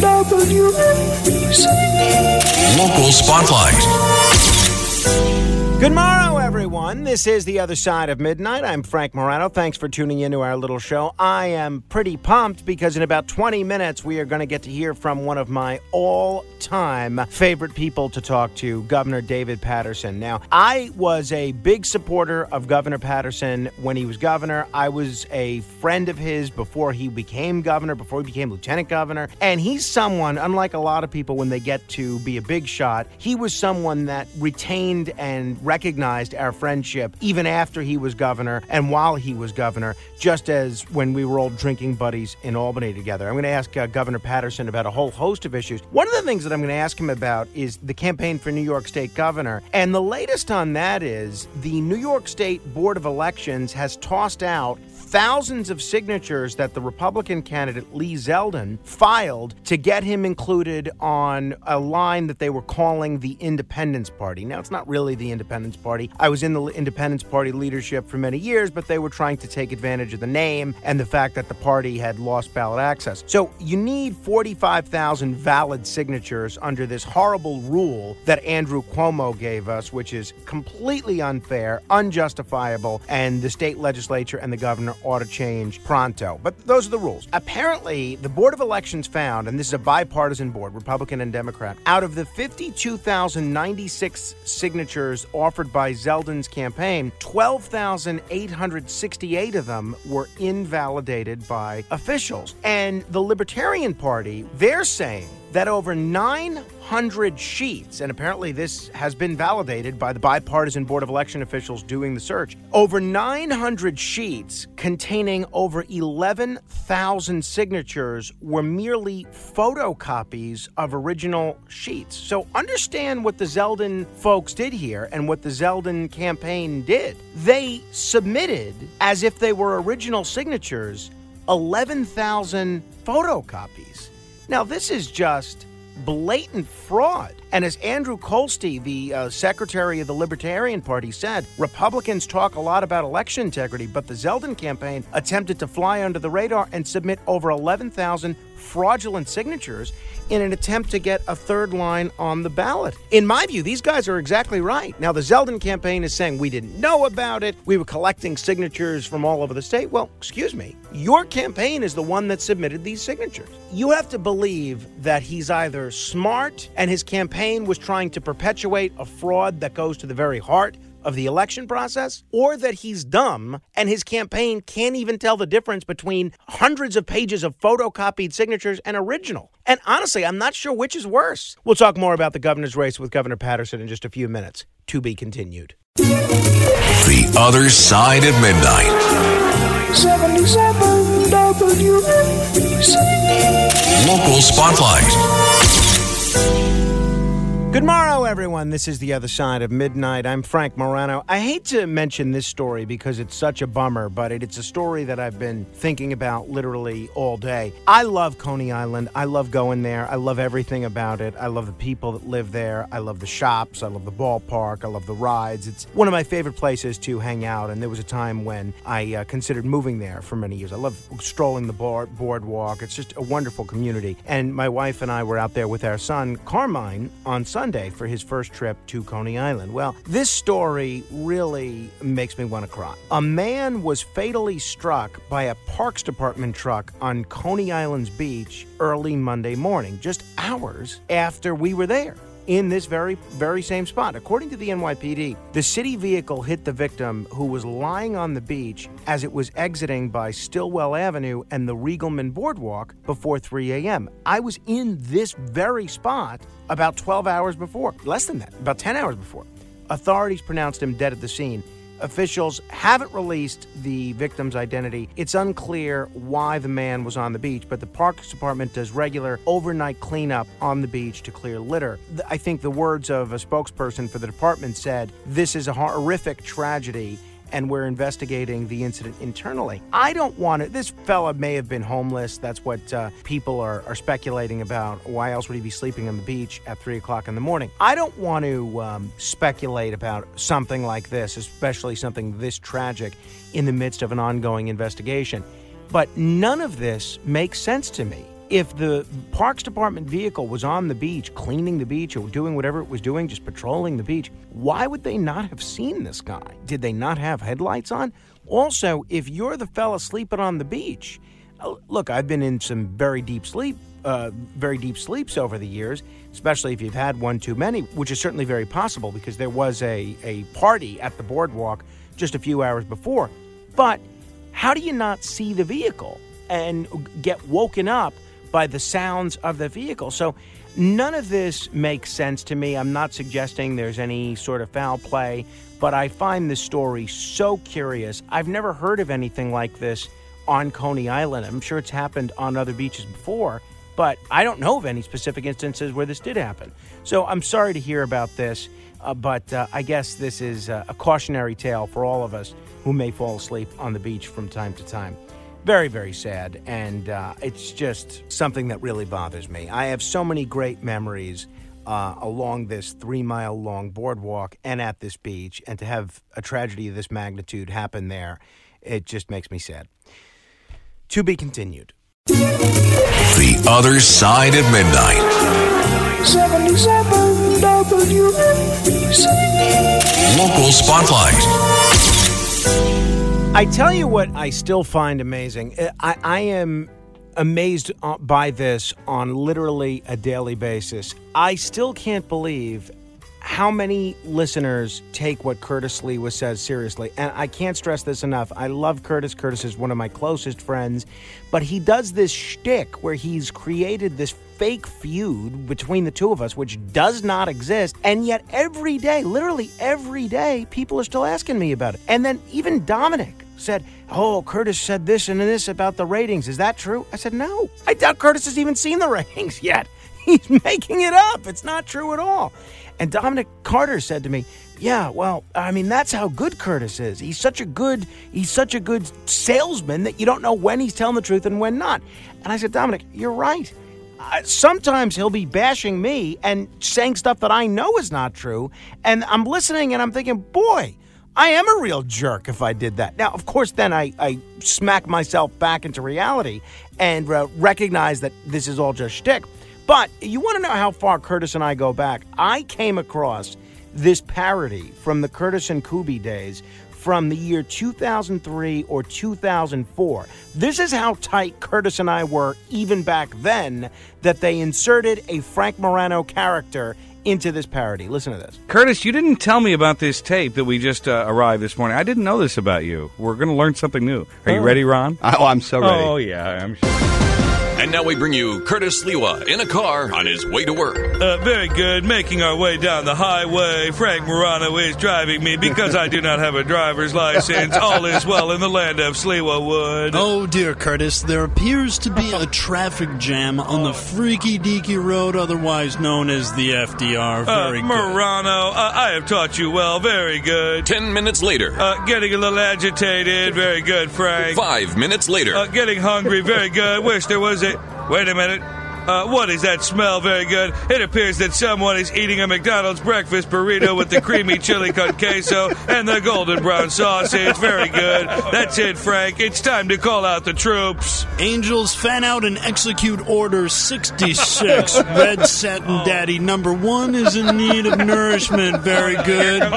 WABC. Local Spotlight. Good morrow, everyone. This is The Other Side of Midnight. I'm Frank Morano. Thanks for tuning in to our little show. I am pretty pumped because in about 20 minutes, we are going to get to hear from one of my all time favorite people to talk to, Governor David Paterson. Now, I was a big supporter of Governor Paterson when he was governor. I was a friend of his before he became governor, before he became lieutenant governor. And he's someone, unlike a lot of people when they get to be a big shot, he was someone that retained and recognized our friendship even after he was governor and while he was governor, just as when we were all drinking buddies in Albany together. I'm going to ask uh, Governor Paterson about a whole host of issues. One of the things that I'm going to ask him about is the campaign for New York State governor. And the latest on that is the New York State Board of Elections has tossed out thousands of signatures that the Republican candidate Lee Zeldin filed to get him included on a line that they were calling the Independence Party. Now, it's not really the Independence Party. I was in the Independence Party leadership for many years, but they were trying to take advantage of the name and the fact that the party had lost ballot access. So you need 45,000 valid signatures under this horrible rule that Andrew Cuomo gave us, which is completely unfair, unjustifiable, and the state legislature and the governor ought to change pronto. But those are the rules. Apparently, the Board of Elections found, and this is a bipartisan board, Republican and Democrat, out of the 52,096 signatures offered by Zeldin's campaign, 12,868 of them were invalidated by officials. And the Libertarian Party, they're saying that over 900 sheets, and apparently this has been validated by the bipartisan Board of Election officials doing the search, over 900 sheets containing over 11,000 signatures were merely photocopies of original sheets. So understand what the Zeldin folks did here and what the Zeldin campaign did. They submitted, as if they were original signatures, 11,000 photocopies. Now, this is just blatant fraud. And as Andrew Kolstey, the uh, secretary of the Libertarian Party, said, Republicans talk a lot about election integrity, but the Zeldin campaign attempted to fly under the radar and submit over 11,000 fraudulent signatures in an attempt to get a third line on the ballot. In my view, these guys are exactly right. Now, the Zeldin campaign is saying we didn't know about it. We were collecting signatures from all over the state. Well, excuse me. Your campaign is the one that submitted these signatures. You have to believe that he's either smart and his campaign was trying to perpetuate a fraud that goes to the very heart of the election process, or that he's dumb and his campaign can't even tell the difference between hundreds of pages of photocopied signatures and original. And honestly, I'm not sure which is worse. We'll talk more about the governor's race with Governor Paterson in just a few minutes. To be continued. The Other Side of Midnight. 77 WABC. Local Spotlight. Good morrow, everyone. This is The Other Side of Midnight. I'm Frank Morano. I hate to mention this story because it's such a bummer, but it, it's a story that I've been thinking about literally all day. I love Coney Island. I love going there. I love everything about it. I love the people that live there. I love the shops. I love the ballpark. I love the rides. It's one of my favorite places to hang out, and there was a time when I uh, considered moving there for many years. I love strolling the board, boardwalk. It's just a wonderful community. And my wife and I were out there with our son, Carmine, on Sunday for his first trip to Coney Island. Well, this story really makes me want to cry. A man was fatally struck by a Parks Department truck on Coney Island's beach early Monday morning, just hours after we were there in this very, very same spot. According to the NYPD, the city vehicle hit the victim who was lying on the beach as it was exiting by Stillwell Avenue and the Riegelmann Boardwalk before 3 a.m. I was in this very spot about 12 hours before, less than that, about 10 hours before. Authorities pronounced him dead at the scene. Officials haven't released the victim's identity. It's unclear why the man was on the beach, but the Parks Department does regular overnight cleanup on the beach to clear litter. I think the words of a spokesperson for the department said, This is a horrific tragedy and we're investigating the incident internally. I don't want to. This fella may have been homeless. That's what uh, people are, are speculating about. Why else would he be sleeping on the beach at 3 o'clock in the morning? I don't want to um, speculate about something like this, especially something this tragic, in the midst of an ongoing investigation. But none of this makes sense to me if the Parks Department vehicle was on the beach, cleaning the beach or doing whatever it was doing, just patrolling the beach, why would they not have seen this guy? Did they not have headlights on? Also, if you're the fella sleeping on the beach, uh, look, I've been in some very deep sleep, uh, very deep sleeps over the years, especially if you've had one too many, which is certainly very possible because there was a, a party at the boardwalk just a few hours before. But how do you not see the vehicle and get woken up? By the sounds of the vehicle. So none of this makes sense to me. I'm not suggesting there's any sort of foul play, but I find this story so curious. I've never heard of anything like this on Coney Island. I'm sure it's happened on other beaches before, but I don't know of any specific instances where this did happen. So I'm sorry to hear about this, uh, but uh, I guess this is uh, a cautionary tale for all of us who may fall asleep on the beach from time to time very, very sad. And uh, it's just something that really bothers me. I have so many great memories uh, along this three mile long boardwalk and at this beach. And to have a tragedy of this magnitude happen there, it just makes me sad. To be continued. The Other Side of Midnight. 77 WABC. Local Spotlight. I tell you what, I still find amazing. I, I am amazed uh, by this on literally a daily basis. I still can't believe how many listeners take what Curtis Sliwa says seriously. And I can't stress this enough. I love Curtis. Curtis is one of my closest friends, but he does this shtick where he's created this fake feud between the two of us, which does not exist. And yet every day, literally every day, people are still asking me about it. And then even Dominic said, Oh, Curtis said this and this about the ratings. Is that true? I said, No. I doubt Curtis has even seen the ratings yet. He's making it up. It's not true at all. And Dominic Carter said to me, "Yeah, well, I mean that's how good Curtis is. He's such a good he's such a good salesman that you don't know when he's telling the truth and when not." And I said, "Dominic, you're right. Uh, sometimes he'll be bashing me and saying stuff that I know is not true, and I'm listening and I'm thinking, "Boy, I am a real jerk if I did that." Now, of course, then I I smack myself back into reality and uh, recognize that this is all just shtick. But you want to know how far Curtis and I go back? I came across this parody from the Curtis and Kuby days from the year 2003 or 2004. This is how tight Curtis and I were even back then that they inserted a Frank Morano character into this parody. Listen to this. Curtis, you didn't tell me about this tape that we just uh, arrived this morning. I didn't know this about you. We're going to learn something new. Are you ready, Ron? Oh, I'm so ready. Oh, yeah, I'm sure. And now we bring you Curtis Sliwa in a car on his way to work. Uh, very good. Making our way down the highway. Frank Morano is driving me because I do not have a driver's license. All is well in the land of Sliwa Wood. Oh dear, Curtis, there appears to be a traffic jam on the Freaky Deaky Road, otherwise known as the FDR. Uh, Very good. Morano, uh, I have taught you well. Very good. Ten minutes later. Uh, getting a little agitated. Very good, Frank. Five minutes later. Uh, getting hungry. Very good. Wish there was a. Wait a minute. Uh, what is that smell? Very good. It appears that someone is eating a McDonald's breakfast burrito with the creamy chili con queso and the golden brown sausage. Very good. That's it, Frank. It's time to call out the troops. Angels fan out and execute Order 66. Red Satin Daddy number one is in need of nourishment. Very good.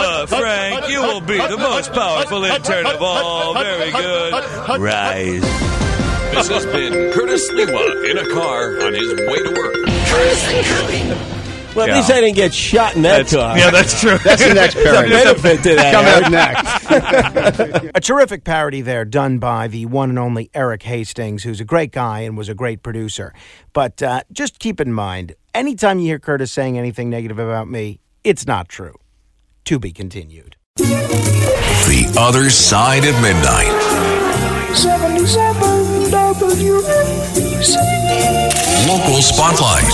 Uh, Frank, you will be the most powerful intern of all. Very good. Rise. This has been Curtis Sliwa in a car on his way to work. Curtis and Kuby. Well, at Yeah. least I didn't get shot in that That's, car. yeah, that's true. That's the next There's a parody. benefit to that. Coming Eric. up next. A terrific parody there done by the one and only Eric Hastings, who's a great guy and was a great producer. But uh, just keep in mind, anytime you hear Curtis saying anything negative about me, it's not true. To be continued. The Other Side of Midnight. 77 WABC. Local Spotlight.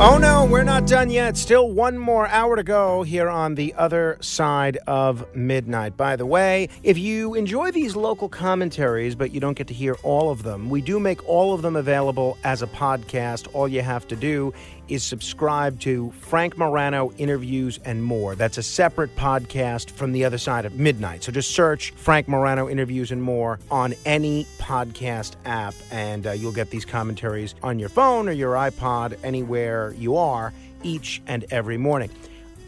Oh no, we're not done yet. Still one more hour to go here on the other side of midnight. By the way, if you enjoy these local commentaries but you don't get to hear all of them, we do make all of them available as a podcast. All you have to do is subscribe to Frank Morano Interviews and More. That's a separate podcast from the other side of midnight. So just search Frank Morano Interviews and More on any podcast app, and uh, you'll get these commentaries on your phone or your iPod, anywhere you are, each and every morning.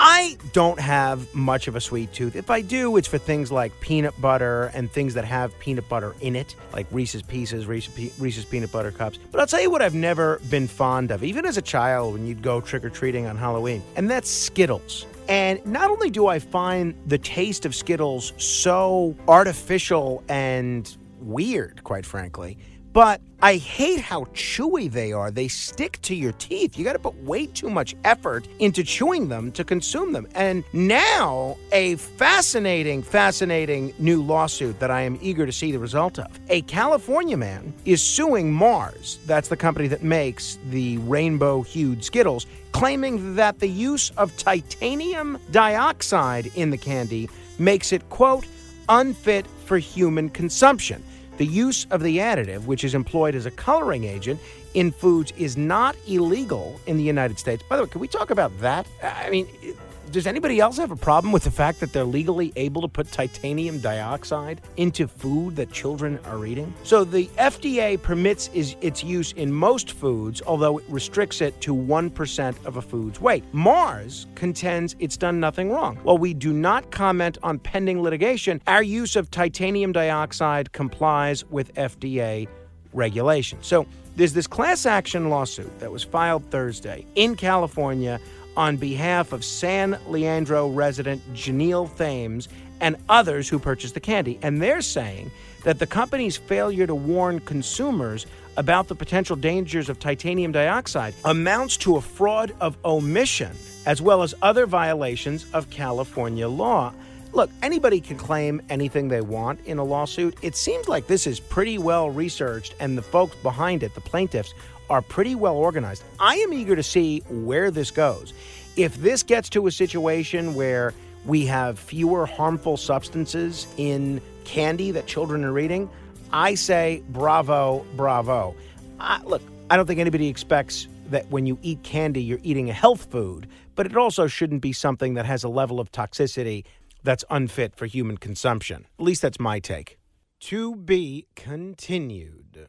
I don't have much of a sweet tooth. If I do, it's for things like peanut butter and things that have peanut butter in it, like Reese's Pieces, Reese's, Reese's Peanut Butter Cups. But I'll tell you what I've never been fond of, even as a child when you'd go trick or treating on Halloween, and that's Skittles. And not only do I find the taste of Skittles so artificial and weird, quite frankly, but I hate how chewy they are. They stick to your teeth. You got to put way too much effort into chewing them to consume them. And now, a fascinating, fascinating new lawsuit that I am eager to see the result of. A California man is suing Mars, that's the company that makes the rainbow hued Skittles, claiming that the use of titanium dioxide in the candy makes it, quote, unfit for human consumption. The use of the additive, which is employed as a coloring agent in foods, is not illegal in the United States. By the way, can we talk about that? I mean, does anybody else have a problem with the fact that they're legally able to put titanium dioxide into food that children are eating? So the FDA permits is its use in most foods, although it restricts it to 1% of a food's weight. Mars contends it's done nothing wrong. While we do not comment on pending litigation, our use of titanium dioxide complies with FDA regulations. So there's this class action lawsuit that was filed Thursday in California on behalf of San Leandro resident Jenile Thames and others who purchased the candy. And they're saying that the company's failure to warn consumers about the potential dangers of titanium dioxide amounts to a fraud of omission, as well as other violations of California law. Look, anybody can claim anything they want in a lawsuit. It seems like this is pretty well researched, and the folks behind it, the plaintiffs, are pretty well organized. I am eager to see where this goes. If this gets to a situation where we have fewer harmful substances in candy that children are eating, I say bravo, bravo. I, look, I don't think anybody expects that when you eat candy, you're eating a health food, but it also shouldn't be something that has a level of toxicity that's unfit for human consumption. At least that's my take. To be continued.